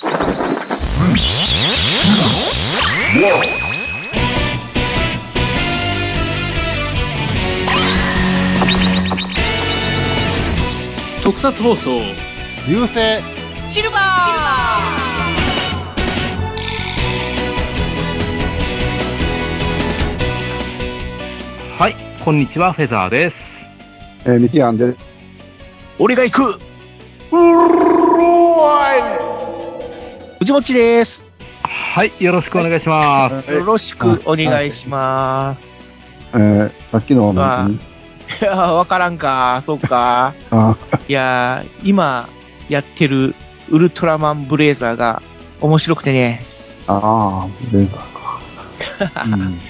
特撮放送流星。シルバー。はい、こんにちは、フェザーです。えー、ミキアンで俺が行く藤持です。はい、よろしくお願いします。よろしくお願いします。えー、さっきの何いやー、わからんか、そうか。あいやー、今やってるウルトラマンブレイザーが面白くてね、あー、レーザーか。うん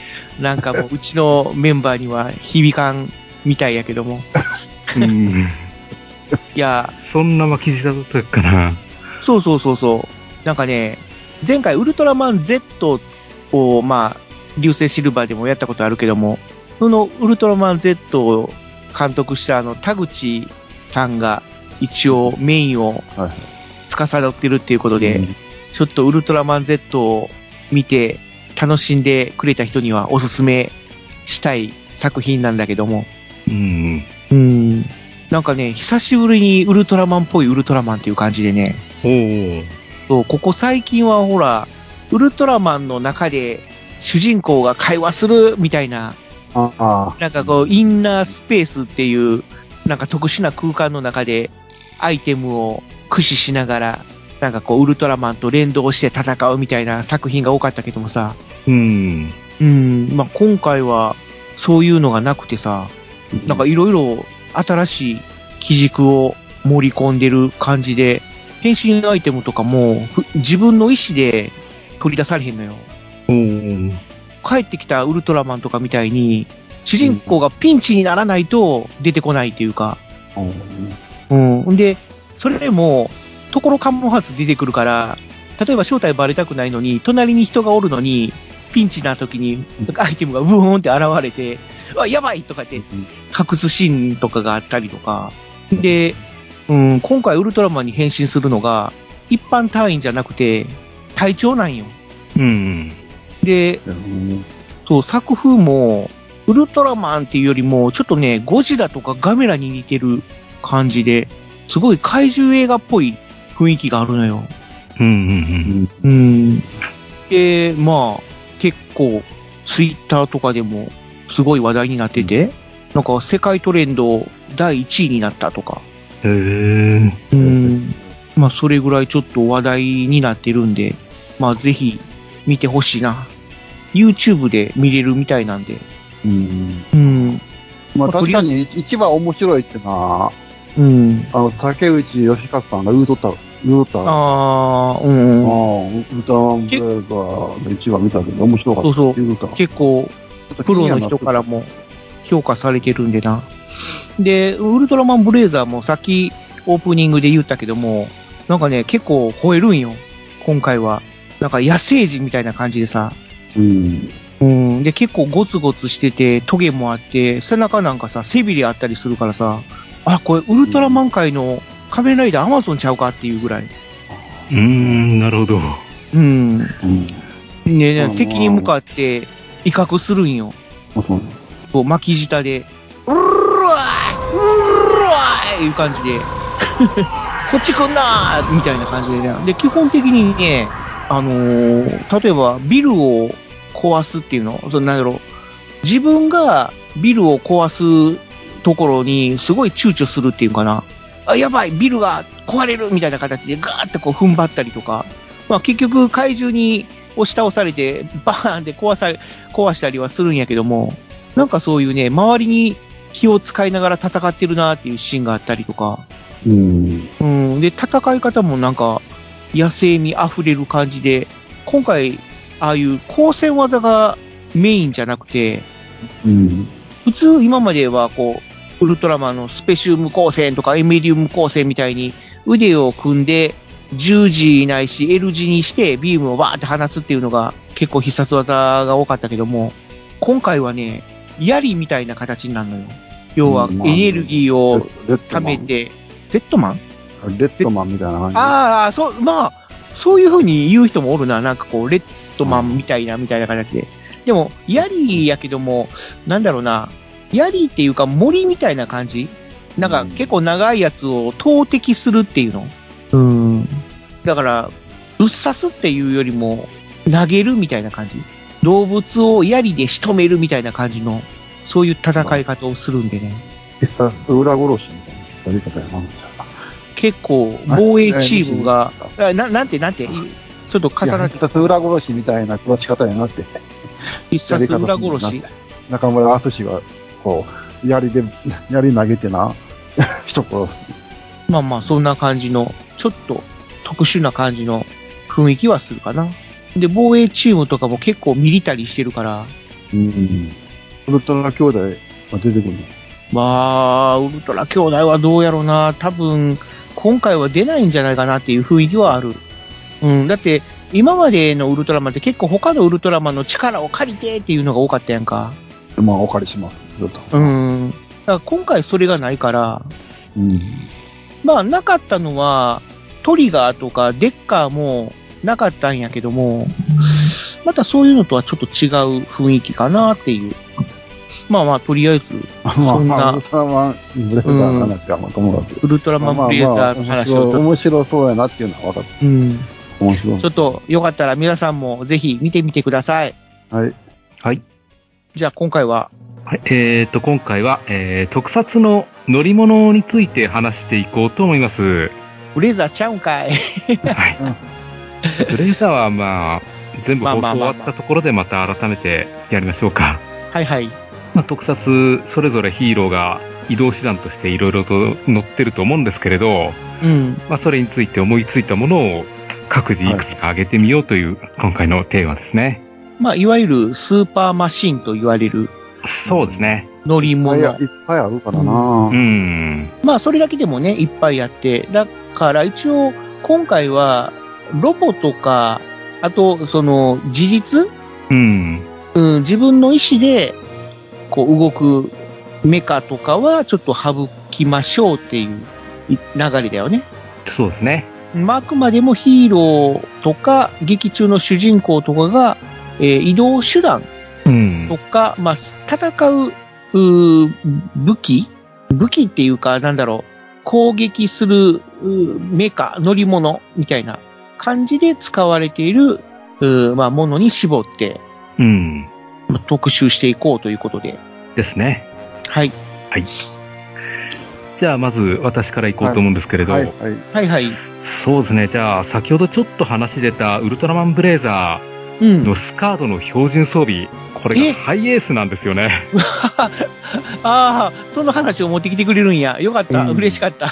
なんかもううちのメンバーには響かんみたいやけども。うん、いやそんな巻き舌だったかな。ー、そうそうそうそう。なんかね、前回ウルトラマン Z を、まあ、流星シルバーでもやったことあるけども、そのウルトラマン Z を監督したあの田口さんが一応メインをはい。司ってるっていうことで、うんちょっとウルトラマン Z を見て楽しんでくれた人にはおすすめしたい作品なんだけども。うん。うん。なんかね、久しぶりにウルトラマンっぽいウルトラマンっていう感じでね。おー。そう、ここ最近はほら、ウルトラマンの中で主人公が会話するみたいな、ああ。なんかこう、インナースペースっていう、なんか特殊な空間の中でアイテムを駆使しながら、なんかこう、ウルトラマンと連動して戦うみたいな作品が多かったけどもさ、うん。うん、まあ、今回はそういうのがなくてさ、なんかいろいろ新しい基軸を盛り込んでる感じで、変身アイテムとかもふ自分の意思で取り出されへんのよ。帰ってきたウルトラマンとかみたいに、主人公がピンチにならないと出てこないっていうか、うんうん。んで、それでも、ところかもはず出てくるから、例えば正体バレたくないのに、隣に人がおるのに、ピンチな時にアイテムがブーンって現れて、うわ、やばいとかって隠すシーンとかがあったりとか。で、うん、今回ウルトラマンに変身するのが、一般隊員じゃなくて、隊長なんよ。うん。で、うんそう、作風も、ウルトラマンっていうよりも、ちょっとね、ゴジラとかガメラに似てる感じで、すごい怪獣映画っぽい雰囲気があるのよ。うん。うん。うん。で、まあ、結構、ツイッターとかでも、すごい話題になってて、なんか世界トレンド第1位になったとか、へー。うん。まあ、それぐらいちょっと話題になってるんで、まあ、ぜひ見てほしいな。YouTube で見れるみたいなんで。うんうん。まあ確かに一番面白いってな、うん。あの、竹内義和さんが言うとった、言うとった。あああ、うんうん。あ、ウルトラマンブレイザーの一話見たけど面白かった。そうそう。結構、プロの人からも評価されてるんでな。で、ウルトラマンブレイザーもさっきオープニングで言ったけども、なんかね、結構吠えるんよ。今回は。なんか野生児みたいな感じでさ。うん。うん。で、結構ゴツゴツしてて、トゲもあって、背中なんかさ、背びれあったりするからさ、あ、これウルトラマン界の仮面ライダーアマゾンちゃうかっていうぐらい。うーん、なるほど。うん。うん。ねねうん敵に向かって威嚇するんよ。まあそうこう巻き舌で、うるわいうるわいいう感じで、こっち来んなーみたいな感じでね。で、基本的にね、あのー例えばビルを壊すっていうの、そのなんだろう、自分がビルを壊すところにすごい躊躇するっていうかな。あ、やばい、ビルが壊れるみたいな形でガーってこう踏ん張ったりとか、まあ結局怪獣に押し倒されて、バーンって壊され、壊したりはするんやけども、なんかそういうね、周りに気を使いながら戦ってるなっていうシーンがあったりとか、うん。うん、で、戦い方もなんか、野生味溢れる感じで、今回、ああいう光線技がメインじゃなくて、うん。普通今まではこう、ウルトラマンのスペシウム光線とかエミリウム光線みたいに腕を組んで十字ないし L 字にしてビームをバーって放つっていうのが結構必殺技が多かったけども、今回はね、槍みたいな形になるのよ。要はエネルギーを。貯めて、ゼットマン？レッドマンみたいな感じ。ああ、そう、まあ、そういう風に言う人もおるな。なんかこう、レッドマンみたいな、みたいな形で。でも、ヤリーやけども、なんだろうな。ヤリーっていうか森みたいな感じ？なんかうん結構長いやつを投擲するっていうの。うん。だから、ぶっ刺すっていうよりも、投げるみたいな感じ。動物を槍で仕留めるみたいな感じの、そういう戦い方をするんでね。必殺裏殺しみたいなやり方やな。結構、防衛チームが、あななんてなんて、ちょっと重なって必、殺裏殺しみたいな殺し方やなって。必殺裏殺し。中村敦が、こう、槍で、槍投げてな、人殺す。まあまあ、そんな感じの、ちょっと特殊な感じの雰囲気はするかな。で、防衛チームとかも結構ミリタリーしてるから、うん。ウルトラ兄弟が出てくるの？まあ、ウルトラ兄弟はどうやろうな。多分、今回は出ないんじゃないかなっていう雰囲気はある。うん、だって、今までのウルトラマンって結構他のウルトラマンの力を借りてっていうのが多かったやんか。まあ、お借りします。ずっと。うん。だから今回それがないから、うん。まあ、なかったのは、トリガーとかデッカーもなかったんやけども、またそういうのとはちょっと違う雰囲気かなっていう。まあまあ、とりあえず、まあそんなまあ、ウルトラマンブレザーの話はまあともかく。ウルトラマンブレーザーの話を面白そうやなっていうのは分かっうん、た。面白いちょ。っとよかったら皆さんもぜひ見てみてください。はい。はい。じゃあ今回は、はい、えーと、今回は、えー、特撮の乗り物について話していこうと思います。ブレザーちゃうんかい。はい。ブレイザーはまあ、全部放送終わったところでまた改めてやりましょうか。はいはい。まあ、特撮、それぞれヒーローが移動手段としていろいろと載ってると思うんですけれど、うん。まあ、それについて思いついたものを各自いくつか挙げてみようという今回のテーマですね。まあ、いわゆるスーパーマシンと言われるそうですね。乗り物。いっぱいあるからな、うん。まあ、それだけでもね、いっぱいあって。だから一応、今回は、ロボとか、あと、その、自立？うん。うん、自分の意思で、こう、動くメカとかは、ちょっと省きましょうっていうい流れだよね。そうですね。まあ、あくまでもヒーローとか、劇中の主人公とかが、えー移動手段うんと。か、まあ、戦う、うー武器？武器っていうか、なんだろう、攻撃するメカ、乗り物みたいな感じで使われている、まあ、ものに絞って、うん。まあ特集していこうということで。ですね。はい。はい。じゃあ、まず私から行こうと思うんですけれど、はい、はい。はいはい。そうですね。じゃあ、先ほどちょっと話出たウルトラマンブレーザうん。ーのスカードの標準装備、これえ？がハイエースなんですよね。ああ、その話を持ってきてくれるんや。よかった。うん嬉しかった。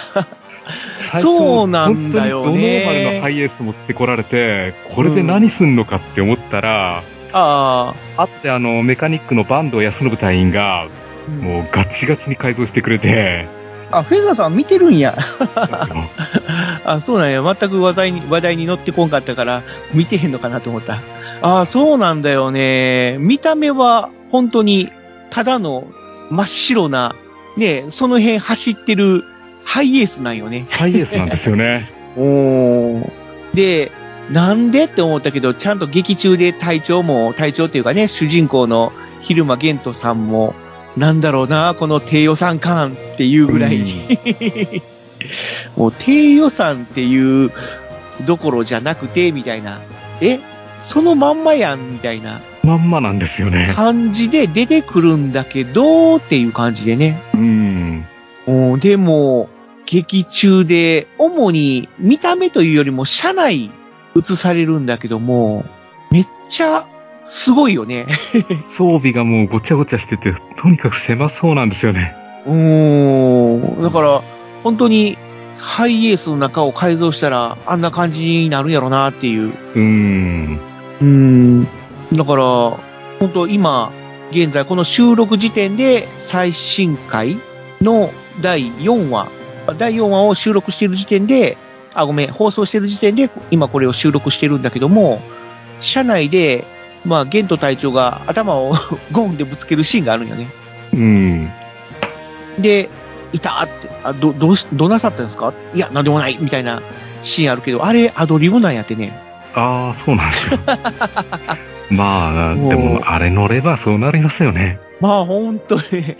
そうなんだよね本当にドノーマルのハイエース持ってこられて、これで何すんのかって思ったら、ああ。あってあの、メカニックの坂東康信隊員が、うんもうガチガチに改造してくれて、あ、フェザーさん見てるんや。あ、そうなんや。全く話題に、話題に乗ってこんかったから、見てへんのかなと思った。あ、そうなんだよね。見た目は、本当に、ただの真っ白な、ね、その辺走ってるハイエースなんよね。ハイエースなんですよね。おー。で、なんでって思ったけど、ちゃんと劇中で隊長も、隊長っていうかね、主人公の昼間玄斗さんも、なんだろうな、この低予算感っていうぐらい、もう低予算っていうどころじゃなくて、みたいな。え？そのまんまやん、みたいなまんまなんですよね。感じで出てくるんだけど、っていう感じでね。うん。うんでも、劇中で、主に見た目というよりも車内映されるんだけども、めっちゃすごいよね。装備がもうごちゃごちゃしてて、とにかく狭そうなんですよね。うーん。だから、本当にハイエースの中を改造したらあんな感じになるんやろなっていう。うん。うーん。だから、本当今、現在この収録時点で最新回の第4話、第4話を収録している時点で、あ、ごめん、放送している時点で今これを収録してるんだけども、車内で、まあ、ゲント隊長が頭をゴンでぶつけるシーンがあるんよね。うん。で、いたって、あ、ど、どうし、どうなさったんですか？いや、なんでもないみたいなシーンあるけど、あれアドリブなんやってね。ああ、そうなんですよ。まあ、でも、あれ乗ればそうなりますよね。まあほんとね、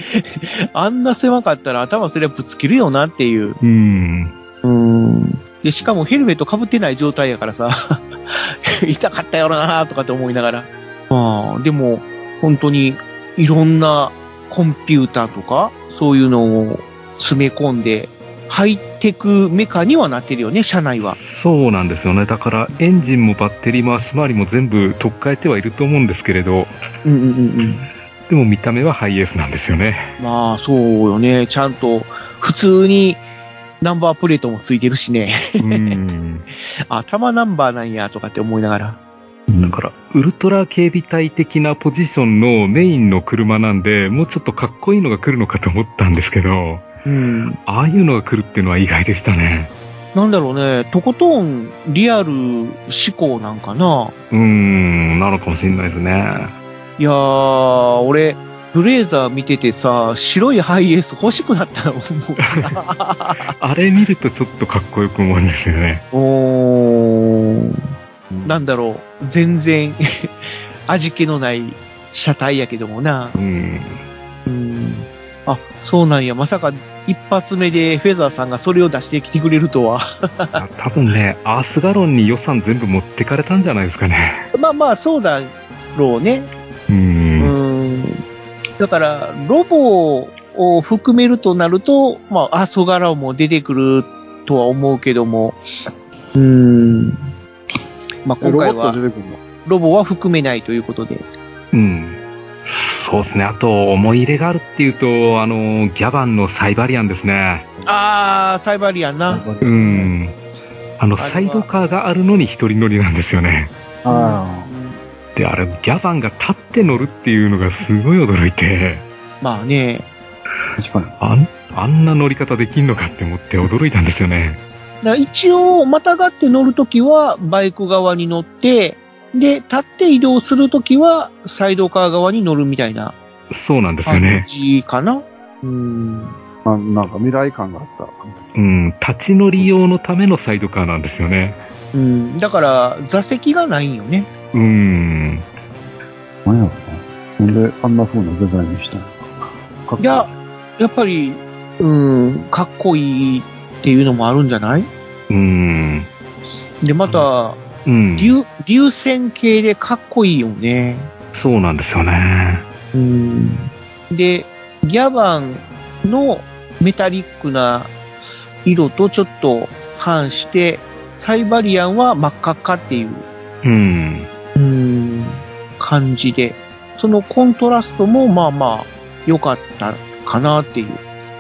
あんな狭かったら頭それはぶつけるよなっていう。うん。うん。で、しかもヘルメット被ってない状態やからさ、痛かったよなとかって思いながら。まあ、でも、本当にいろんなコンピューターとか、そういうのを詰め込んで、ハイテクメカにはなってるよね、車内は。そうなんですよね。だから、エンジンもバッテリーも足回りも全部取っ替えてはいると思うんですけれど、うんうんうんうん。でも見た目はハイエースなんですよね。まあ、そうよね。ちゃんと、普通に、ナンバープレートもついてるしね。うん。あ、玉ナンバーなんや、とかって思いながら。だから、ウルトラ警備隊的なポジションのメインの車なんで、もうちょっとかっこいいのが来るのかと思ったんですけど、うん。ああいうのが来るっていうのは意外でしたね。なんだろうね、とことんリアル思考なんかな。うーん、なのかもしれないですね。いやー、俺、ブレーザー見ててさ、白いハイエース欲しくなったの思 あれ見るとちょっとかっこよく思うんですよね。う。おー、なんだろう、全然 味気のない車体やけどもな。うん。うん。あ、そうなんや。まさか一発目でフェザーさんがそれを出してきてくれるとは。あ多分ね、アースガロンに予算全部持ってかれたんじゃないですかね。まあまあ、そうだろうね。だから、ロボを含めるとなると、まあ、アソガラも出てくるとは思うけども、うん。まあ、今回はロボは含めないということで。うん。そうですね。あと、思い入れがあるっていうと、あの、ギャバンのサイバリアンですね。あー、サイバリアンな。う。ん。あの、サイドカーがあるのに一人乗りなんですよね。あで、あれ、ギャバンが立って乗るっていうのがすごい驚いて、まあね、あ、確かに。あん、あんな乗り方できんのかって思って驚いたんですよね。だから一応、またがって乗るときは、バイク側に乗って、で、立って移動するときは、サイドカー側に乗るみたいなそうなんですよ感ね。じかな。うん。あなんか未来感があった。うん。立ち乗り用のためのサイドカーなんですよね。うん。だから、座席がないんよね。うん。何やろな。なんであんな風なデザインにしたのかっこいいや、やっぱり、うん、かっこいいっていうのもあるんじゃない？うん。で、また、うん。流、流線形でかっこいいよね。そうなんですよね。うん。で、ギャバンのメタリックな色とちょっと反して、サイバリアンは真っ赤っかっていう、うん。うん、感じで、そのコントラストもまあまあ良かったかなっていう。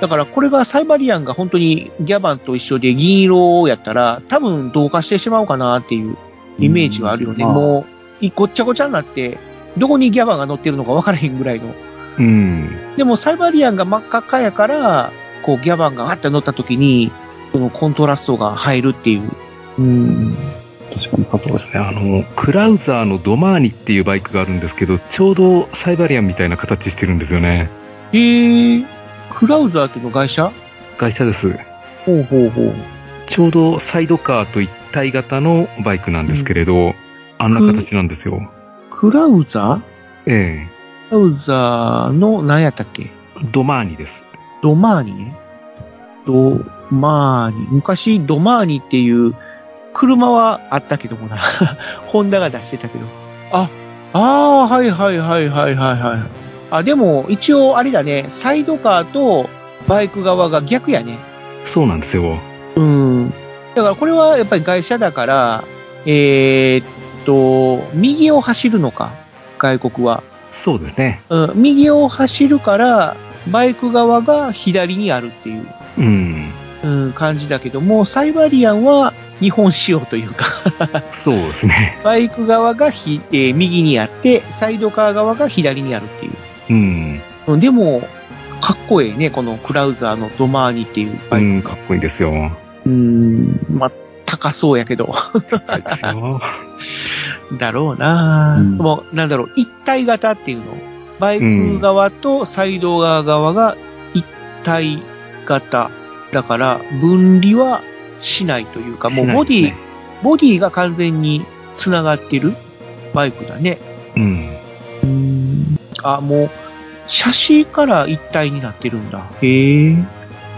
だからこれがサイバリアンが本当にギャバンと一緒で銀色やったら多分同化してしまうかなっていうイメージはあるよね。うもう、いごっちゃごちゃになって、どこにギャバンが乗ってるのか分からへんぐらいの。うん。でもサイバリアンが真っ赤っかやから、こうギャバンがガッて乗った時に、そのコントラストが入るっていう。うん。確かにですね。あの、クラウザーのドマーニっていうバイクがあるんですけど、ちょうどサイバリアンみたいな形してるんですよね。えー、クラウザーっていうの会社会社です。ほうほうほう。ちょうどサイドカーと一体型のバイクなんですけれど、あんな形なんですよ。クラウザえクラウザーの何やったっけ？えドマーニです。ドマーニ？ね。ドマーニ。昔ドマーニっていう車はあったけどもな。ホンダが出してたけど。あ、ああ、はいはいはいはいはいはい。あ、でも一応あれだね、サイドカーとバイク側が逆やね。そうなんですよ。うん。だからこれはやっぱり外車だから、えーっと、右を走るのか、外国は。そうですね。うん、右を走るから、バイク側が左にあるっていう、うん。うん、感じだけども、サイバリアンは日本仕様というか、そうですね。バイク側がひ、えー右にあって、サイドカー側が左にあるっていう。うん。うん、でも、かっこええね、このクラウザーのドマーニっていうバイク。うん、かっこいいんですよ。うん、まあ、高そうやけど。はいですよ。だろうな、うんでも、なんだろう、一体型っていうの。バイク側とサイド側側が一体型。だから、分離はしないというか、もうボディ、ねボディが完全に繋がってるバイクだね。うん。うん。あ、もう、シャシーから一体になってるんだ。へえ。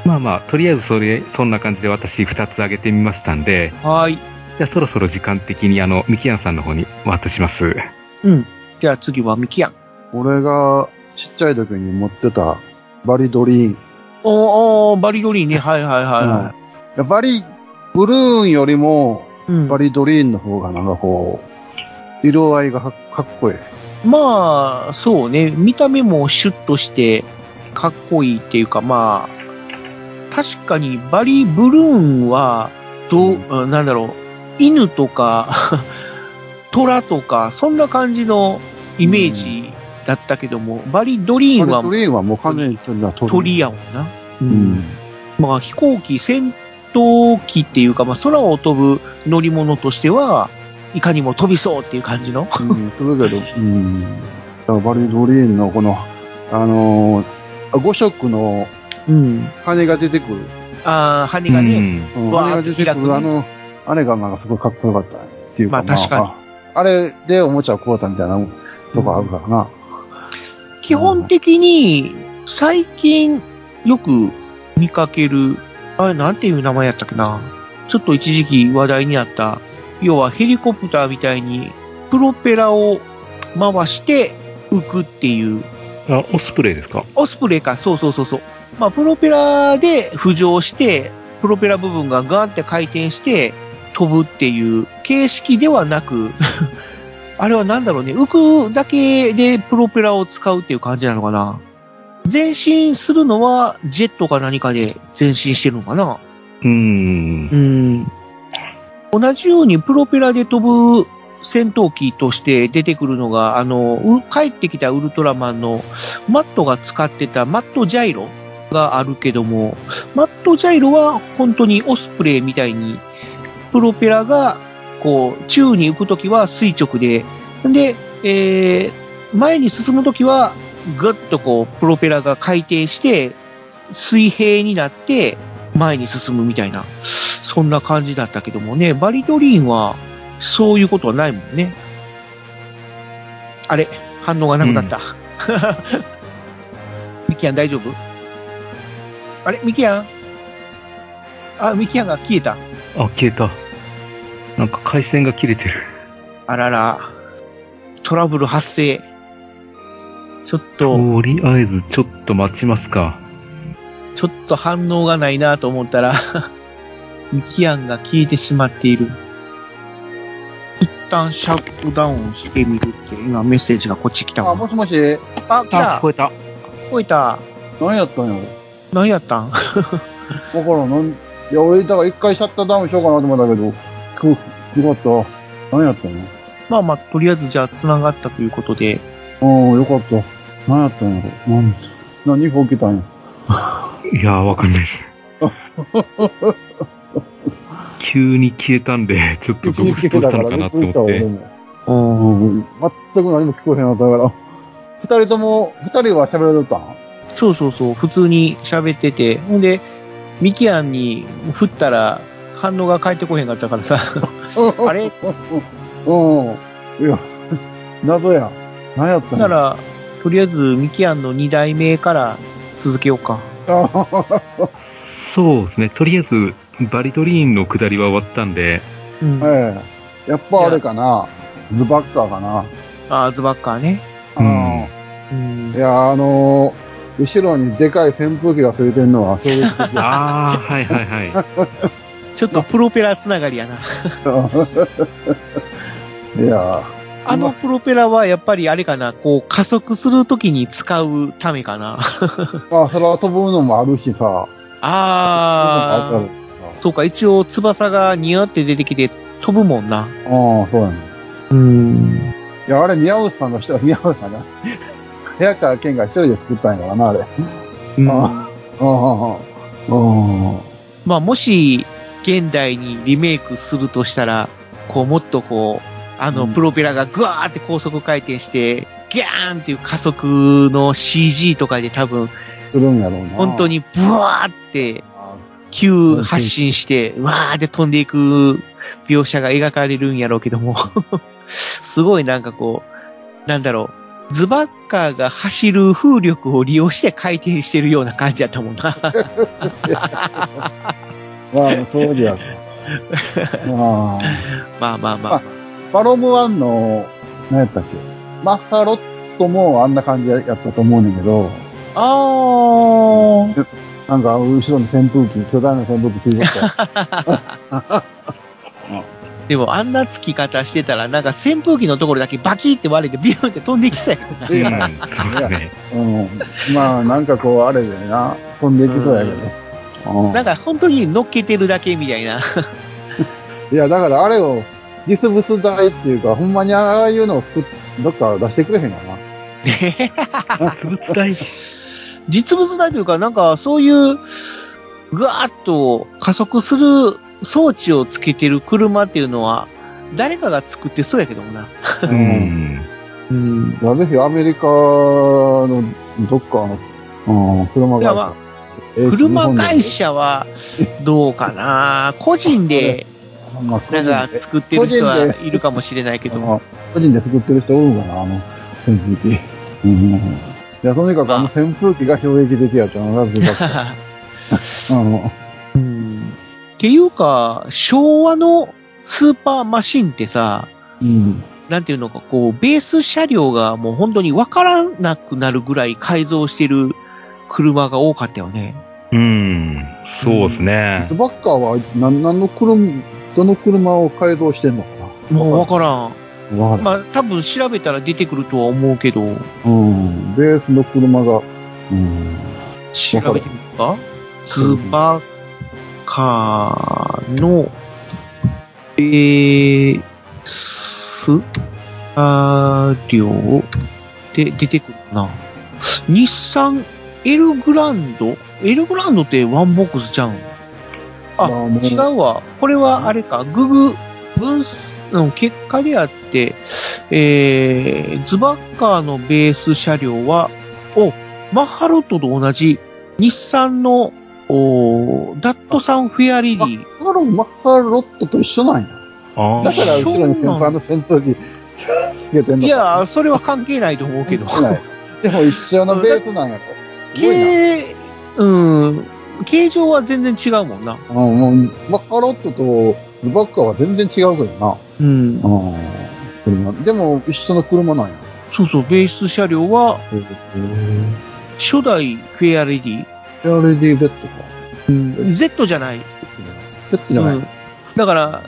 まあまあ、とりあえずそれ、そんな感じで私2つ挙げてみましたんで、はい。じゃあそろそろ時間的にあの、ミキヤンさんの方に渡します。うん。じゃあ次はミキヤン。俺がちっちゃい時に持ってたバリドリーン。おーおーバリドリーね。はいはいはいはうんバリ、ブルーンよりもい。うんバリドリーンの方がなんかこう、色合いがかかっこいい。まあ、そうね。見た目もシュッとして、かっこいいっていうか、まあ、確かにバリブルーンは、どう、あなんだろう、犬とか、虎とか、そんな感じのイメージだったけども、バリドリーンはバリドリーンはもう完全に鳥やもんな。ううん。まあ飛行機、戦闘機っていうか、まあ空を飛ぶ乗り物としては、いかにも飛びそうっていう感じの。うん、するけど、うん。バリドリーンのこの、あのー、5色のうん。羽が出てくる。ああ、羽がね、うん、羽が出てく開くねる、あの、あれがなんかすごいかっこよかったっていうか、まあ確かにああれでおもちゃを買うたみたいなとこあるからな。基本的に、最近よく見かける、あれなんていう名前やったっけな。ちょっと一時期話題になった、要はヘリコプターみたいに、プロペラを回して浮くっていう、あ、オスプレイですか？オスプレイか、そうそうそうそう。まあ、プロペラで浮上して、プロペラ部分がガーンって回転して飛ぶっていう形式ではなく、あれはなんだろうね、浮くだけでプロペラを使うっていう感じなのかな。前進するのはジェットか何かで前進してるのかな？うーんう。ん。同じようにプロペラで飛ぶ戦闘機として出てくるのが、あの、う帰ってきたウルトラマンのマットが使ってたマットジャイロがあるけども、マットジャイロは本当にオスプレイみたいに、プロペラが、こう、宙に浮くときは垂直で、で、えー、前に進むときは、ぐっとこう、プロペラが回転して、水平になって、前に進むみたいな、そんな感じだったけどもね、バリドリーンは、そういうことはないもんね。あれ反応がなくなった。ミキヤン大丈夫？あれミキヤン？あ、ミキヤンが消えた。あ、消えた。なんか回線が切れてる。あらら。トラブル発生。ちょっと、とりあえずちょっと待ちますか。ちょっと反応がないなと思ったら、ミキアンが消えてしまっている。一旦シャットダウンしてみるって、今メッセージがこっち来たあ、わ。もしもし、あ、来たあ、聞こえた。聞こえた。何やったんやろ何やったん？だからん、いや、俺、だから一回シャットダウンしようかなと思ったけど、く、よかった。何やったんやまあまあ、とりあえずじゃあ繋がったということで、うん、よかった。何やったんやろ何、何が起きたんや。いやー、わかんないです。急に消えたんで、ちょっとどうしたのかなと思って。も。うん、全く何も聞こえへんかったから。二人とも、二人は喋れとったん？そうそうそう、普通に喋ってて、ほんで、ミキアンに振ったら反応が返ってこへんかったからさ、あれ？うん。いや、謎や。何やったんや？なら、とりあえずミキアンの2代目から続けようか。あそうですね。とりあえず、バリドリーンの下りは終わったんで、うん。ええ。やっぱあれかな。ズバッカーかな。あーズバッカーね。うんうんい。や、あのー後ろにでかい扇風機がついてんのは衝撃的や。あー、はいはいはい。ちょっとプロペラつながりやな。いやあのプロペラはやっぱりあれかな、こう加速するときに使うためかな。あ、それは飛ぶのもあるしさ。ああ、そうか、一応翼がニヤって出てきて飛ぶもんな。ああ、そうやね。うん。いや、あれ、宮内さんが一人、宮内さんが、早川健が一人で作ったんやからな、あれ。うんあああ、ああ、まあもし現代にリメイクするとしたら、こうもっとこう、あのうんプロペラがグワーって高速回転して、ギャーンっていう加速の CG とかで多分。本当。にブワーって、急発進して、わーって飛んでいく描写が描かれるんやろうけども、すごいなんかこう、なんだろう、ズバッカーが走る風力を利用して回転してるような感じやったもんな。まあ、そうじゃ。ま あ、まあまあまあ。バロムワンの、何やったっけ？マッハロットもあんな感じやったと思うねんけど、あー。なんか後ろに扇風機、巨大な扇風機ついてた。でもあんな付き方してたら、なんか扇風機のところだけバキって割れてビューンって飛んでいきそうやけどな。いやうん。まあ、なんかこう、あれでな、飛んでいきそうやけど。うんなんか本当に乗っけてるだけみたいな。いや、だからあれを、実物大っていうか、ほんまにああいうのを作っ、どっか出してくれへんかな。つぶつ大。実物大というか、なんかそういう、ぐわーっと加速する装置をつけてる車っていうのは、誰かが作ってそうやけどもな。うん。うん。いや、ぜひアメリカのどっかの、うん、車いや、会社ま。あ、車会社はどうかな。個人でなんか作ってる人はいるかもしれないけども。個人で作ってる人おるんかな、あの、扇風機。うん。いや、とにかくあの扇風機が衝撃的やったのがずかった。うん。うんっていうか、昭和のスーパーマシンってさ、うん。なんていうのか、こう、ベース車両がもう本当にわからなくなるぐらい改造してる車が多かったよね。うん。そうですね。バッカーは何、何の車、どの車を改造してんのかもうわからん。まあ、多分調べたら出てくるとは思うけど、うん。ベースの車が、うん。調べてみるか？スーパーカーの、ベース車両で出てくるかな。日産エルグランド？エルグランドってワンボックスちゃうん？あ、違うわ。これはあれか、ググ分の結果であって、えー、ズバッカーのベース車両は、お、マッハロッドと同じ日産の、おダットサンフェアリディ。マロマッハロッドと一緒なんや。あだから後ろに先輩の扇風機つけてんのか。いや、それは関係ないと思うけど。関係ないでも一緒のベースなんやと。うん、形状は全然違うもんな。うん、もう、マッハロッドとルバッカーは全然違うけどな。うん。うん。車でも一緒の車なんや。そうそう、ベース車両は初代フェアレディ。フェアレディ Z か。うん、Z じゃない。Z じゃない。うんだから、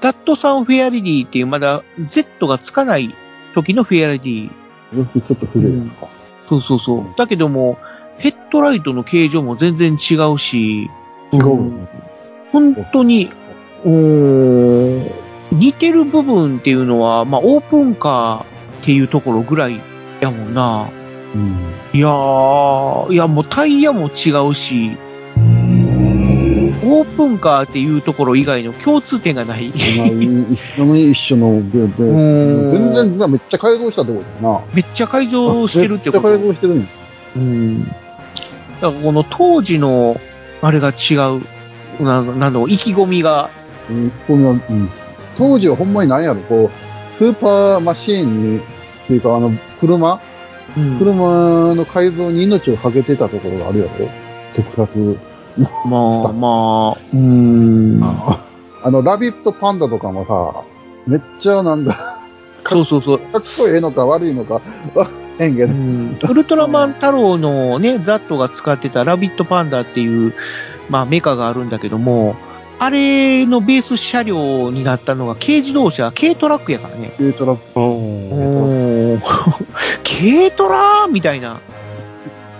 ダットサンフェアレディっていうまだ Z がつかない時のフェアレディ。ちょっと古いやつか。そうそうそう。だけども、ヘッドライトの形状も全然違うし、違う。本当に、似てる部分っていうのは、まあ、オープンカーっていうところぐらいやもんな。うん。いやー、いやもうタイヤも違うし、オープンカーっていうところ以外の共通点がない。まあ、一緒の一緒の全然、まあめっちゃ改造したってことだよな。めっちゃ改造してるってこめっちゃ改と。造してるんや。うん。だからこの当時の、あれが違う、ななんだろう、意気込みが、うん、ここのうん。当時はほんまに何やろ、こう、スーパーマシーンに、っていうかあの、車？うん車の改造に命をかけてたところがあるやろ？特撮。まあまあ、うーん。あの、ラビットパンダとかもさ、めっちゃなんだ、そうそうそう。かっこええのか悪いのか、んけど。うんウルトラマン太郎のね、ザットが使ってたラビットパンダっていう、まあメカがあるんだけども、あれのベース車両になったのが軽自動車、軽トラックやからね。軽トラック。おー軽トラみたいな。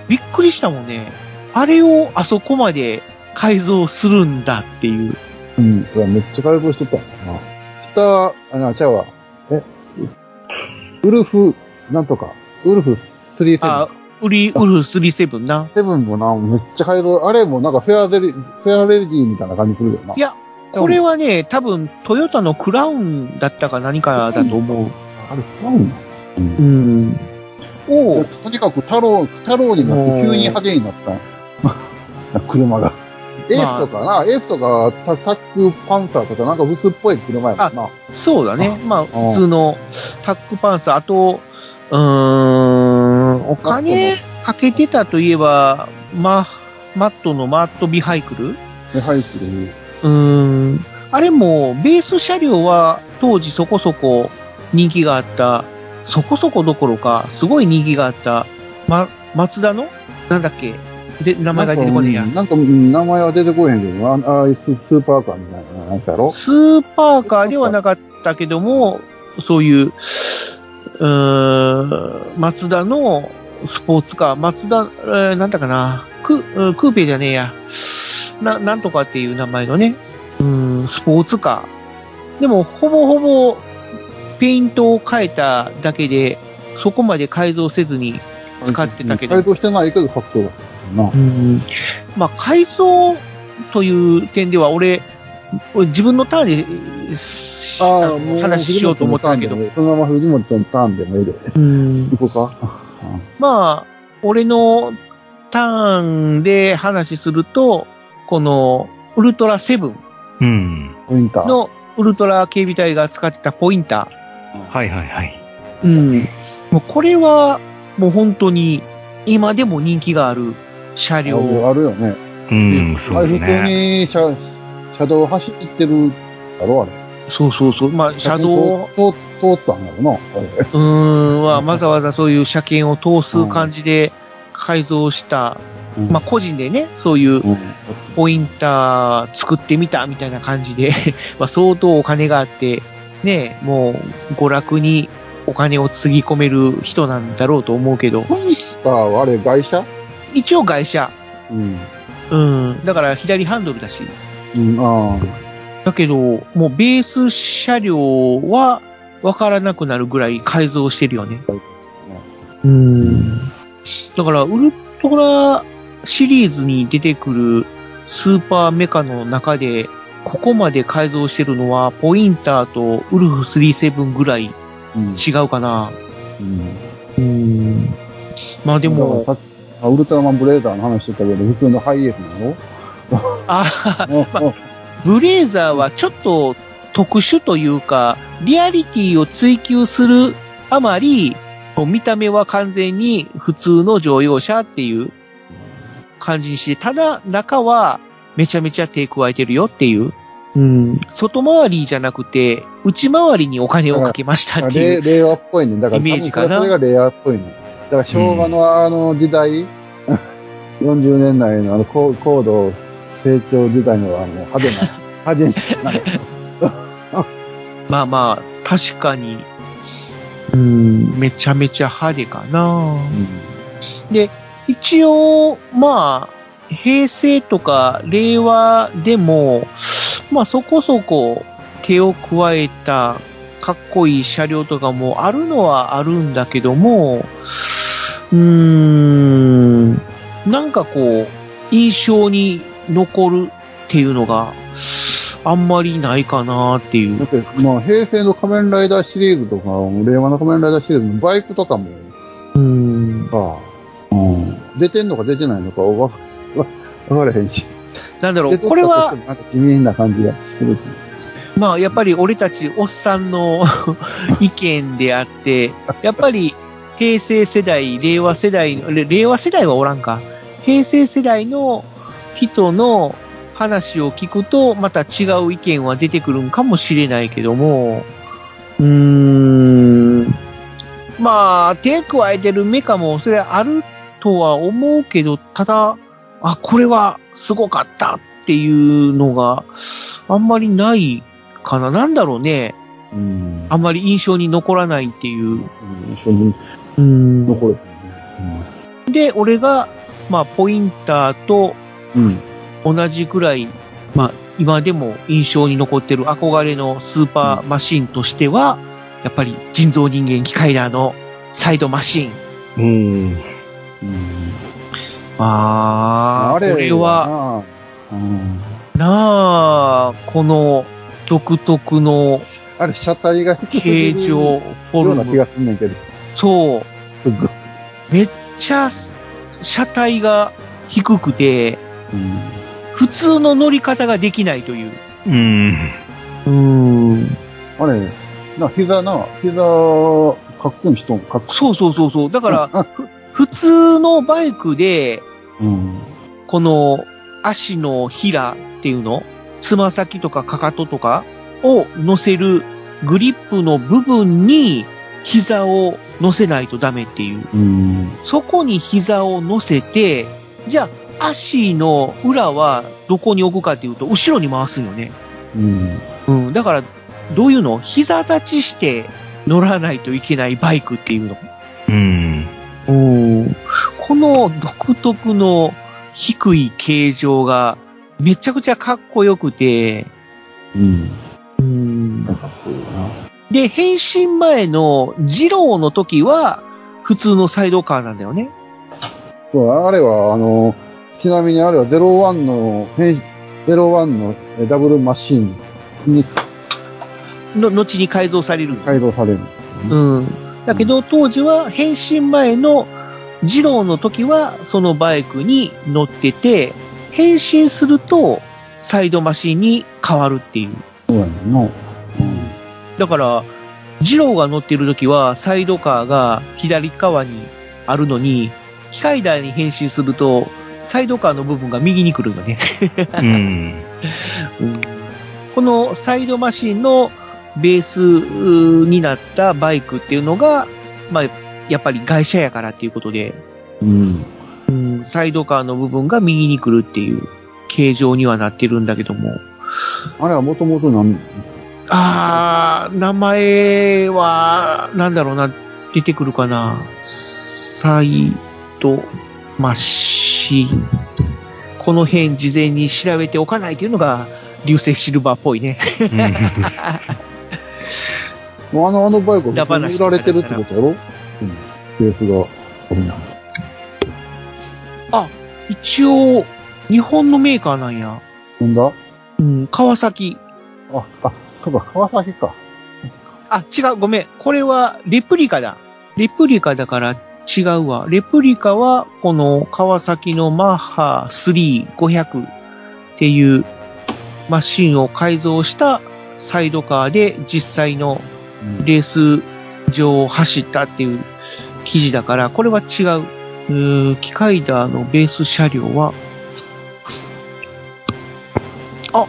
びっくりしたもんね。あれをあそこまで改造するんだっていう。うん、めっちゃ改造してたな。下、あ、な、ちゃうわ。え、ウルフ、なんとか、ウルフ37。あ、ウリ、ウルフ37な。セブンもな、めっちゃ改造、あれもなんかフェアデリ、フェアレディみたいな感じするよな。いや、これはね、多分トヨタのクラウンだったか何かだと思う。あれ、そうなんだ。うんうん。おうとにかく太郎、太郎になって急に派手になった。車が。エースとかな、エースとかタタックパンサーとかなんか普通っぽい車やもんな。そうだね。まあ、普通のタックパンサー、あと、うーん、お金かけてたといえば、ま、マットのマットビハイクル？ビハイクル。うーん。あれも、ベース車両は当時そこそこ人気があった、そこそこどころか、すごい人気があった、ま、松田の？なんだっけ？で、名前が出てこねえや。なんか、うん名前は出てこへんけど、ああススーパーカーみたいな、なんかやろ？スーパーカーではなかったけども、そういう、うーん、松田のスポーツカー、松田、えーなんだかな、クうんクーペじゃねえや。な、なんとかっていう名前のね、うん、スポーツカー。でも、ほぼほぼ、ペイントを変えただけで、そこまで改造せずに使ってたけど改造してないけど、かっこよかったな。うんまあ、改造という点では、俺、俺自分のターンでしあのもう話しようと思ってたけど、藤本のターンでもそのまま藤本のターンでもいいで。うん行こうか。まあ、俺のターンで話すると、このウルトラセブンうん。ポインター。のウルトラ警備隊が使ってたポインタはいはいはい。ー。うん。もうこれは、もう本当に今でも人気がある車両。あるよね。うん、そうあれ普通ですね。に車、車道走ってるだろ、あれ。そうそうそう。まあ、車道、通通ったんだろうな、あれ。うーん、は、わざわざそういう車検を通す感じで改造した、うんまあ個人でね、そういううんポインター作ってみたみたいな感じで、まあ相当お金があって、ね、もう娯楽にお金をつぎ込める人なんだろうと思うけど、ポインターはあれ、外車一応外車。うん。うん。だから左ハンドルだし。うん、あだけど、もうベース車両はわからなくなるぐらい改造してるよね。うん。だから、ウルトラシリーズに出てくるスーパーメカの中で、ここまで改造してるのは、ポインターとウルフ37ぐらい。違うかな。うん。うん。まあでも、ウルトラマンブレーザーの話してたけど、普通のハイエースなの？あもうまブレーザーはちょっと特殊というか、リアリティを追求するあまり、もう見た目は完全に普通の乗用車っていう感じにして、ただ中はめちゃめちゃ手加えてるよっていう。うん。外回りじゃなくて、内回りにお金をかけましたっていう。令令和っぽいね。だから、イメージかな？多分それが令和っぽいね。だから昭和のあの時代、40年代のあの高高度成長時代のあの派手な、派手な、まあまあ、確かに、うん、めちゃめちゃ派手かな。で、一応、まあ、平成とか令和でも、まあそこそこ手を加えたかっこいい車両とかもあるのはあるんだけども、うーん、なんかこう、印象に残るっていうのがあんまりないかなっていうだ。って、まあ、平成の仮面ライダーシリーズとか、令和の仮面ライダーシリーズのバイクとかも、うん。さ、うん、出てんのか出てないのかわ、わ、わからへんし。なんだろう、これはなんか地味な感じがしてる。まあ、やっぱり俺たちおっさんの 意見であって、やっぱり平成世代、令和世代、れ令和世代はおらんか。平成世代の人の話を聞くと、また違う意見は出てくるんかもしれないけども、うーん、まあ、手加えてるメカもそれあるとは思うけど、ただ、あ、これはすごかったっていうのがあんまりないかな。なんだろうね。うん。あんまり印象に残らないっていう。うん一緒にうん残る。で、俺が、まあ、ポインターとうん。同じくらい、まあ、今でも印象に残ってる憧れのスーパーマシンとしては、やっぱり人造人間機械ラーのサイドマシン。うん。うん。ああ、これは、な、うん。なあ、この独特のあれ、車体が形る状、フォルム。ような気がすんねんけど、そう。めっちゃ車体が低くて、うん。普通の乗り方ができないという。うん。うーん。あれ、な、膝な、膝、かっこいい人、かっこそうそうそうそう。だから、ふ 普通のバイクで、うん。この足のひらっていうのつま先とかかかととかを乗せるグリップの部分に膝を乗せないとダメっていう。うん。そこに膝を乗せて、じゃあ足の裏はどこに置くかっていうと、後ろに回すんよね。うん。うん。だから、どういうの膝立ちして乗らないといけないバイクっていうの。うん。うん。この独特の低い形状がめちゃくちゃかっこよくて、うん。うん。かっこいいな。で、変身前の二郎の時は普通のサイドカーなんだよね。そう、あれは、あの、ちなみにあれは01の、変01のえダブルマシンにの、後に改造される改造される。うん。だけど、当時は変身前の二郎の時は、そのバイクに乗ってて、変身すると、サイドマシンに変わるっていう。そうやねんな。うん。だから、二郎が乗ってる時は、サイドカーが左側にあるのに、機械台に変身すると、サイドカーの部分が右に来るよね。うん。このサイドマシンのベースになったバイクっていうのが、まあ、やっぱり外車やからっていうことで、うん。うん、サイドカーの部分が右に来るっていう形状にはなってるんだけども、あれはもともとなん、あー、名前は、なんだろうな、出てくるかな。サイドマシン。この辺事前に調べておかないというのが、流星シルバーっぽいね。あの、あのバイク裏話は売られてるってことやろ？うん。ベースが。うんあ、一応、日本のメーカーなんや。なんだ？うん、川崎。あ、あ、そうか、川崎か。あ、違う、ごめん。これは、レプリカだ。レプリカだから違うわ。レプリカは、この川崎のマッハ3500っていうマシンを改造したサイドカーで実際のうんレース場を走ったっていう記事だから、これは違う。うー機械ダーのベース車両は、あ、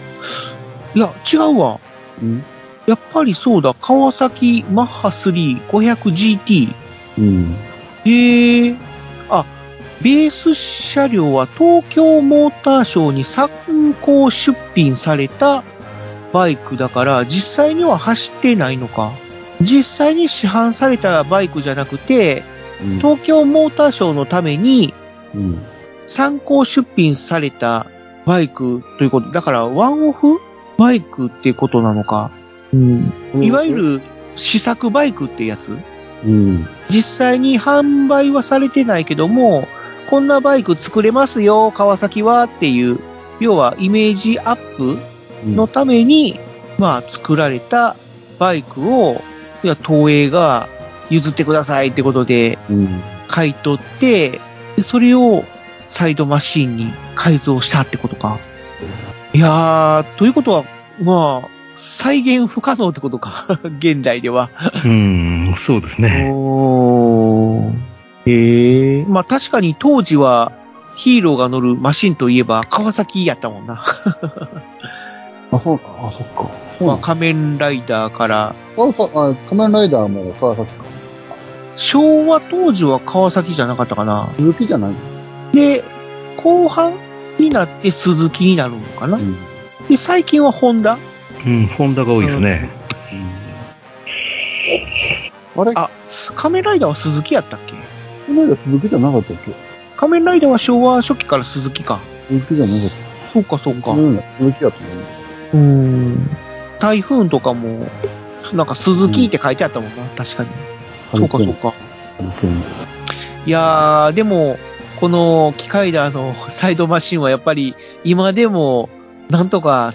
いや、違うわ。うん。やっぱりそうだ、川崎マッハ 3500GT。うん。へえ。あ、ベース車両は東京モーターショーに参考出品されたバイクだから、実際には走ってないのか。実際に市販されたバイクじゃなくて、うん。東京モーターショーのためにうん。参考出品されたバイクということ。だから、ワンオフバイクってことなのか。うん。いわゆる試作バイクってやつ？うん。実際に販売はされてないけども、こんなバイク作れますよ、川崎はっていう、要はイメージアップうん。のために、まあ作られたバイクを、いや、東映が譲ってくださいってことでうん。買い取って、でそれをサイドマシンに改造したってことか。いやー、ということは、まあ、再現不可能ってことか。現代では。うん、そうですね。おー。へえ。まあ確かに当時はヒーローが乗るマシンといえば川崎やったもんな。あ、そう、あ、そっか。まあ。仮面ライダーから、川崎、あ、仮面ライダーも川崎か。昭和当時は川崎じゃなかったかな。鈴木じゃない？で、後半になって鈴木になるのかなう。ん。で、最近はホンダうん、ホンダが多いですね。あれ？あ仮面ライダーは鈴木やったっけ？仮面ライダー鈴木じゃなかったっけ？仮面ライダーは昭和初期から鈴木か。鈴木じゃなかった。そうかそうか。うん鈴木やったね。うーん。台風とかも、なんか鈴木って書いてあったもんな、確かに。そうかそうか。いやー、でも、この機械ダーのサイドマシンはやっぱり今でもなんとか、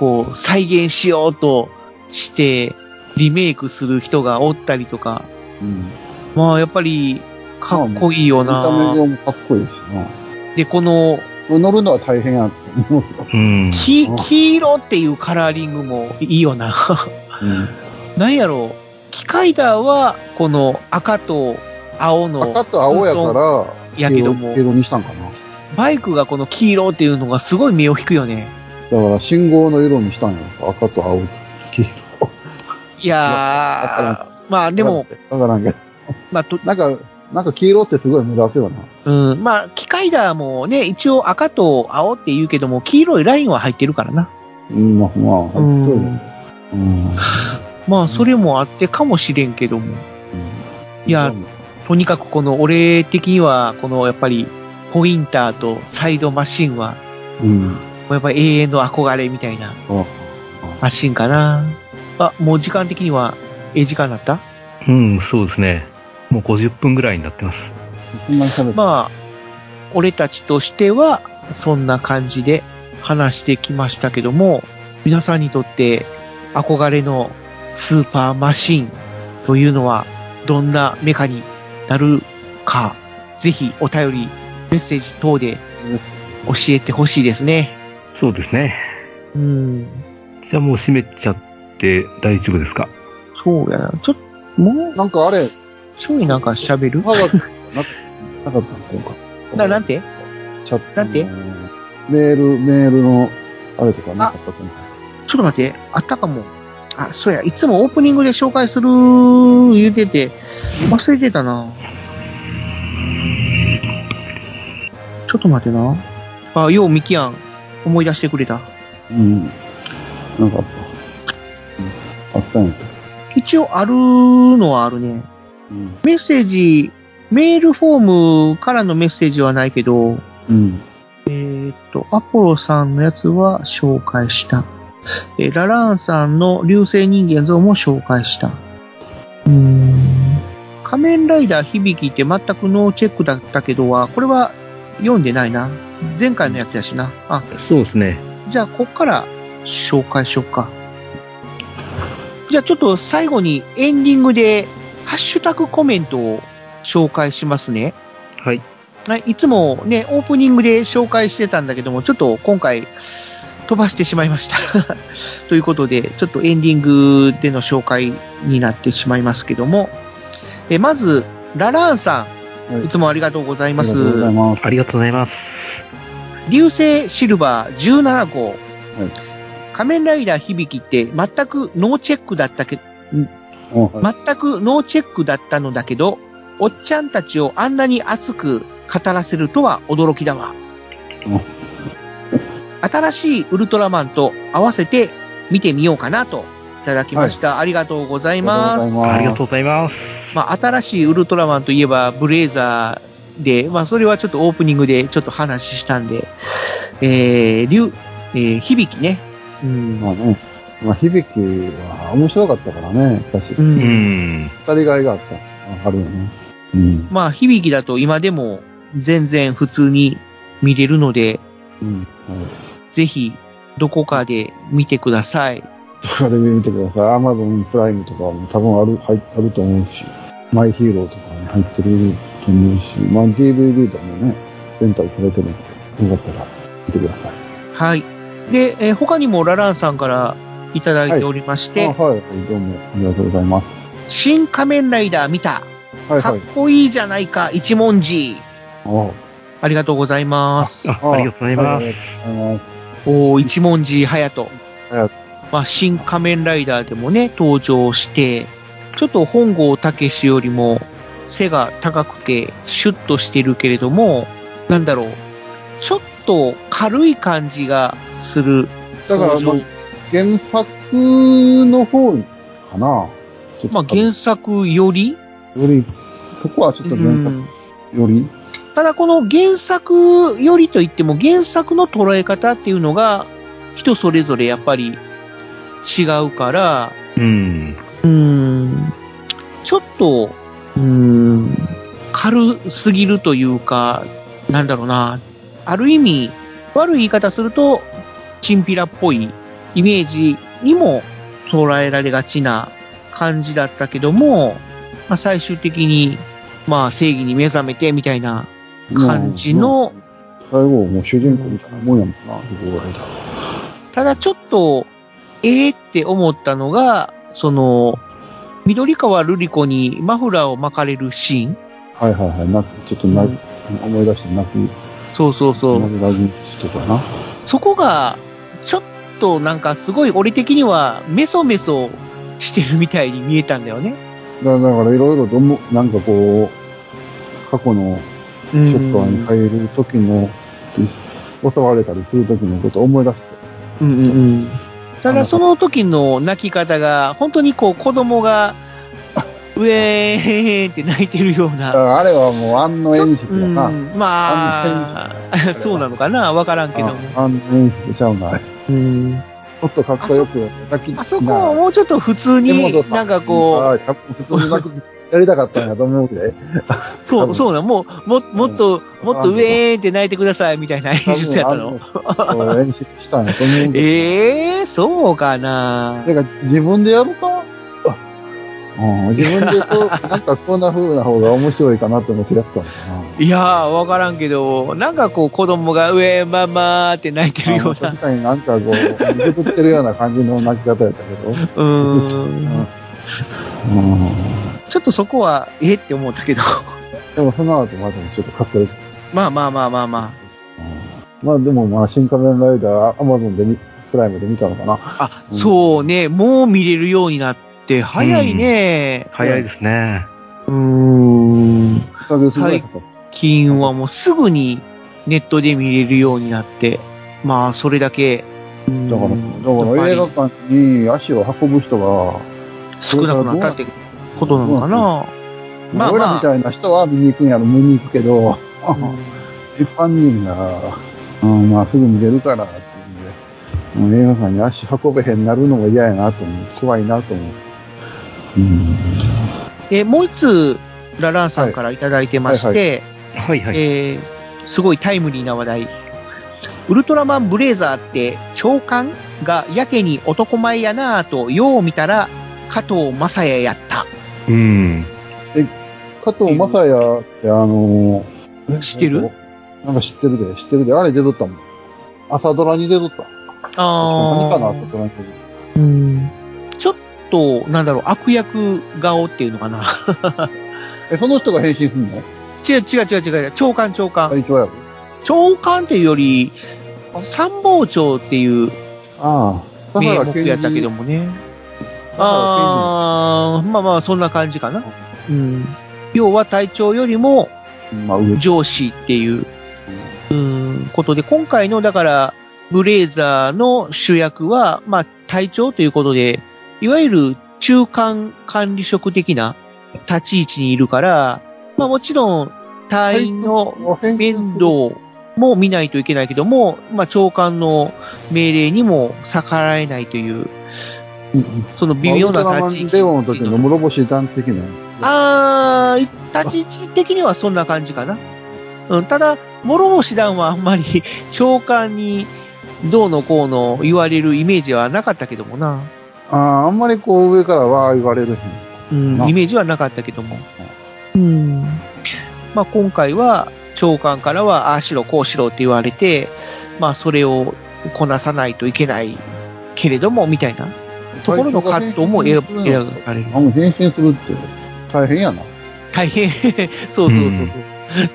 こう、再現しようとしてリメイクする人がおったりとか、うん。まあやっぱりかっこいいよ見た目もかっこいいしな。で、この乗るのは大変やと思うけど。うん。黄うん黄色っていうカラーリングもいいよな。なんやろう。機械ダーは、この赤と青の。赤と青やから、やけども黄色にしたんかな。バイクがこの黄色っていうのがすごい目を引くよね。だから信号の色にしたんや。赤と青、黄色。いやー、まあでも、、わからんけど。まあと、なんか、なんか黄色ってすごい目立つよな。うん、まあ、機械ダーもね、一応赤と青って言うけども、黄色いラインは入ってるからな。うん、まあ、まあ、う本当に。ん。うん。まあ、それもあってかもしれんけども。いやとにかくこの、俺的には、この、やっぱり、ポインターとサイドマシンは、うん。やっぱり永遠の憧れみたいなあマシンかな。あ、もう時間的には、ええ時間になった？うん、そうですね。もう50分ぐらいになってます。まあ、俺たちとしては、そんな感じで話してきましたけども、皆さんにとって憧れのスーパーマシンというのはどんなメカになるか、ぜひお便り、メッセージ等で教えてほしいですね。そうですね。うん。じゃあもう閉めちゃって大丈夫ですか？そうやな。ちょっと、もう、なんかあれ、ちょいなんか喋る？長くななかったの今回。な、なんて？チャットのなんて？メール、メールの、あれとかなかったと思ちょっと待って、あったかも。あ、そうや、いつもオープニングで紹介する言うてて、忘れてたな。ちょっと待ってな。あ、ようミキアン、思い出してくれた。う。うん。なんかあった。うん、あったんや一応あるのはあるね。うん。メッセージ、メールフォームからのメッセージはないけど、うん。えーっと、アポロさんのやつは紹介した。えーララーンさんの流星人間像も紹介した。うーん。仮面ライダー響きって全くノーチェックだったけどは、これは読んでないな。前回のやつやしな。あ、そうですね。じゃあこっから紹介しよっか。じゃあちょっと最後にエンディングでハッシュタグコメントを紹介しますね。はい。はい、いつもね、オープニングで紹介してたんだけども、ちょっと今回飛ばしてしまいました。ということで、ちょっとエンディングでの紹介になってしまいますけども、えまず、ララーンさん、はいいつもありがとうございますありが。とうございます。ありがとうございます。流星シルバー17号。はい仮面ライダー響きって全くノーチェックだったけ、おはい全くノーチェックだったのだけど、おっちゃんたちをあんなに熱く語らせるとは驚きだわ。新しいウルトラマンと合わせて見てみようかなといただきました。ありがとうございます。あありがとうございます。まあ、新しいウルトラマンといえばブレイザーで、まあ、それはちょっとオープニングでちょっと話したんで、えー、竜、えー、響きね。うん。まあね。まあ、響きは面白かったからね、確かう。に。うんん。二人がいがあった。あるよね。うん。まあ、響きだと今でも全然普通に見れるので、うん。はい。ぜひ、どこかで見てください。どこかで見てください。アマゾンプライムとかも多分ある、入あると思うし、マイヒーローとかに入ってると思うし、まあ DVD とかもね、レンタルされてるので、よかったら見てください。はい。で、えー他にもラランさんからいただいておりまして、あはい、はい、どうもありがとうございます。新仮面ライダー見た。はい、はい。かっこいいじゃないか、一文字。あありがとうございます。あ、ありがとうございます。はいありがとうございます。おー、一文字隼人。隼まあ、新仮面ライダーでもね、登場して、ちょっと本郷武史よりも背が高くてシュッとしてるけれども、なんだろう、ちょっと軽い感じがするだから、あ、原作の方かな。まあ、原作より、より、そこはちょっと原うん作より、ただこの原作よりといっても原作の捉え方っていうのが人それぞれやっぱり違うから、うん。うーん、ちょっと、うん、軽すぎるというか、なんだろうな、ある意味、悪い言い方すると、チンピラっぽいイメージにも捉えられがちな感じだったけども、まあ、最終的に、まあ正義に目覚めてみたいな感じの最後もう主人公みたいなもん。やもん。な、そこぐらいだ。ただちょっと、ええって思ったのが、その、緑川瑠璃子にマフラーを巻かれるシーンはいはいはい。泣く、ちょっと泣く、思い出して泣く、そうそうそう。涙ぐしてたな。そこが、ちょっとなんかすごい俺的にはメソメソしてるみたいに見えたんだよね。だだからいろいろとも、なんかこう、過去のうショッカーに入る時の、襲われたりする時のことを思い出して。うんうんうん。ただその時の泣き方が、本当にこう子供が、うえーんって泣いてるような。あれはもう安野演出やな。うん、まあ、そうなのかなわからんけども。あ安野演出ちゃうな。ちうん。ょっとかっこよく泣きあそこはもうちょっと普通に、なんかこう、普通に泣き、やりたかったんやと思うで。そう、そうな、もう、も、もっと、もっとウェーンって泣いてくださいみたいな演出やったの。演出したんやと思うで。え えー、そうかなてか、自分でやるか？うん、自分でそう、なんかこんな風な方が面白いかなって思ってやったのかいやー、わからんけど、なんかこう子供が上ママーって泣いてな。るようなあ確。かになんかこう、ぐずってるような感じの泣き方やったけど。うーん。うん。ちょっとそこは、えって思ったけど。でもその後までもちょっとかっこよく。まあまあまあまあまうんまあでもまあ、新仮面ライダー、アマゾンで見、プライムで見たのかな。あ。あ、うんそうね、もう見れるようになって、早いね。早いですね。うーん。1ヶ月ぐらいかかっ金はもうすぐにネットで見れるようになって、まあ、それだけ。だから、だから映画館に足を運ぶ人が、少なくなったってことなのかな。まあ俺らみまあ。たいな人は見に行くんやろ、見に行くけど、うん一般人が、うん、まあすぐ見れるからっていうんで、もう映画館に足運べへんなるのが嫌やなと思う。怖いなと思う。うん。で、もう一つ、ラランさんからいただいてまして、はいはいはい。えー、すごいタイムリーな話題。ウルトラマンブレーザーって長官がやけに男前やなぁと、よう見たら加藤正也やった。うん。加藤正也ってあのー知ってる？なんか知ってるで、知ってるで。あれ出とったもん。朝ドラに出とった。何かな、朝ドラに出とっうん。ちょっと、なんだろう、悪役顔っていうのかな。た。え、その人が変身すんの？違う違う違う違う、長官長官。隊長官っていうより、参謀長っていうああ。名目やったけども。もね。あー、まあまあ、そんな感じかな。うん。要は隊長よりもまあ上。上司っていう、うん、ことで、今回の、だから、ブレイザーの主役は、まあ、隊長ということで、いわゆる中間管理職的な立ち位置にいるから、まあもちろん、隊員の面倒も見ないといけないけども、まあ長官の命令にも逆らえないという、うんその微妙な立ち位置。レオの時の室星団的な。あー、立ち位置的にはそんな感じかな。うん、ただ、諸星団はあんまり 長官にどうのこうの言われるイメージはなかったけどもな。ああ、あんまりこう上からは言われるへん。うん、なイメージはなかったけども。うん。まあ今回は長官からは、ああしろ、こうしろって言われて、まあそれをこなさないといけないけれども、みたいなところの葛藤も描描かれる。あ、もう変身するって大変やな。大変、そうそうそう。うん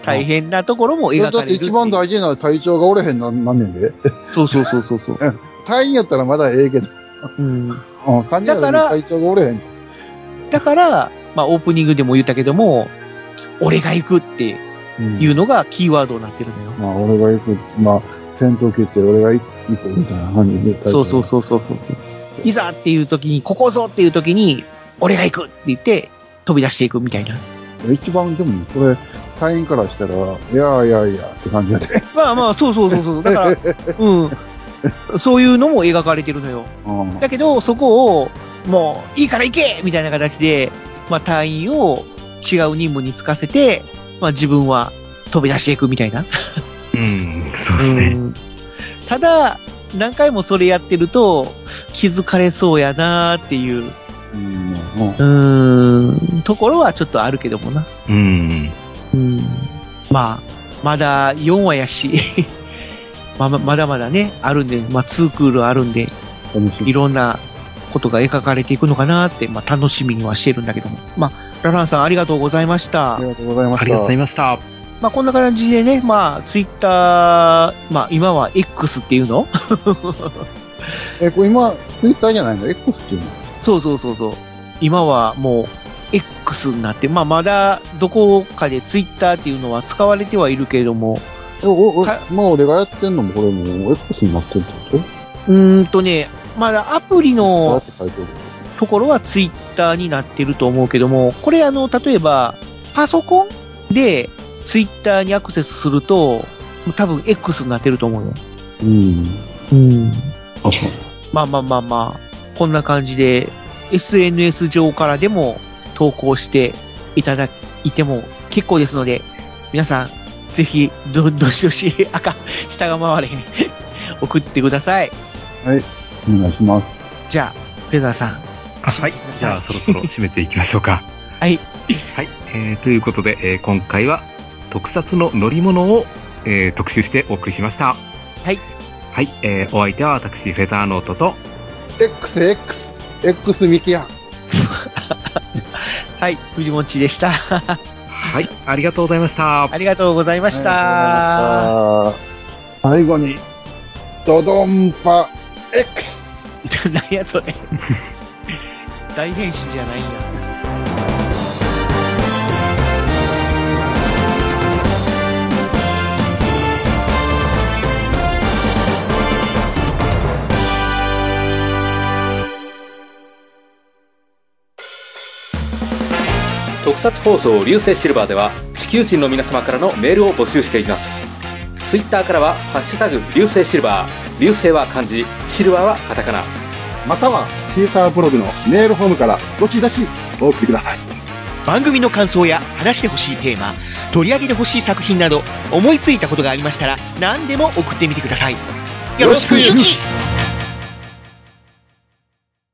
大変なところも描かれる。だって一番大事な隊長がおれへんな、なんねんで。そうそうそうそうそう。隊員やったらまだええけど。うん。うん、患者だから隊長がおれへん。だから、まあオープニングでも言ったけども、俺が行くってうんいうのがキーワードになってるのよ。まあ、俺が行く、まあ、戦闘機って俺が行くみたいな感じでそうそうそうそうそう。いざっていう時に、ここぞっていう時に、俺が行くって言って、飛び出していくみたいな。一番、でも、それ、隊員からしたら、いやいやいやって感じやで。まあまあ、そうそうそうそう。だから、うん。そういうのも描かれてるのよ。うんだけど、そこを、もう、いいから行けみたいな形で、まあ、隊員を違う任務に就かせて、まあ、自分は飛び出していくみたいな。うん、そうですね。うんただ、何回もそれやってると、気づかれそうやなーっていう、うんところはちょっとあるけどもな。うん。うん。まあ、まだ4話やし、まあままだまだね、あるんで、まあ2クールあるんで、い。ろんなことが描かれていくのかなって、まあ楽しみにはしてるんだけども。まあ、ラランさんありがとうございましたあり。がとうございました。ありがとうございました。まあこんな感じでね、まあツイッター、まあ今は X っていうの？え、これ今、ツイッターじゃないの ?X っていうの？そうそうそうそう。今はもう X になって、まあまだどこかでツイッターっていうのは使われてはいるけれども、え、お、お、かまあ俺がやってんのもこれもう X になってるってことうーんとね、まだアプリだの。ところはツイッターになってると思うけども、これあの、例えば、パソコンでツイッターにアクセスすると、多分 X になってると思うよ。うん。うん。まあまあまあまあ、こんな感じで、SNS 上からでも投稿していただいても結構ですので、皆さん、ぜひ、ど、どしどし、赤、下が回れへん。送ってください。はい。お願いします。じゃあ、フェザーさん。あはい。じゃあ、そろそろ 締めていきましょうか。はい。はい。えー、ということで、えー今回は特撮の乗り物を、えー特集してお送りしました。はい。はい。えーお相手は私、フェザーノートと、X、X、X ミキヤ。はい、藤もっちでした。はい。ありがとうございました。ありがとうございました。あ最後に、ドドンパ X! 何やそれ。大変身じゃないんや。放送流星シルバーでは地球人の皆様からのメールを募集していますツイッターからは「ハッシュタグ流星シルバー」流星は漢字シルバーはカタカナまたは、シーサーブログのメールフォームから、どしどしお送りください。番組の感想や話してほしいテーマ、取り上げてほしい作品など、思いついたことがありましたら、何でも送ってみてください。よろしくゆき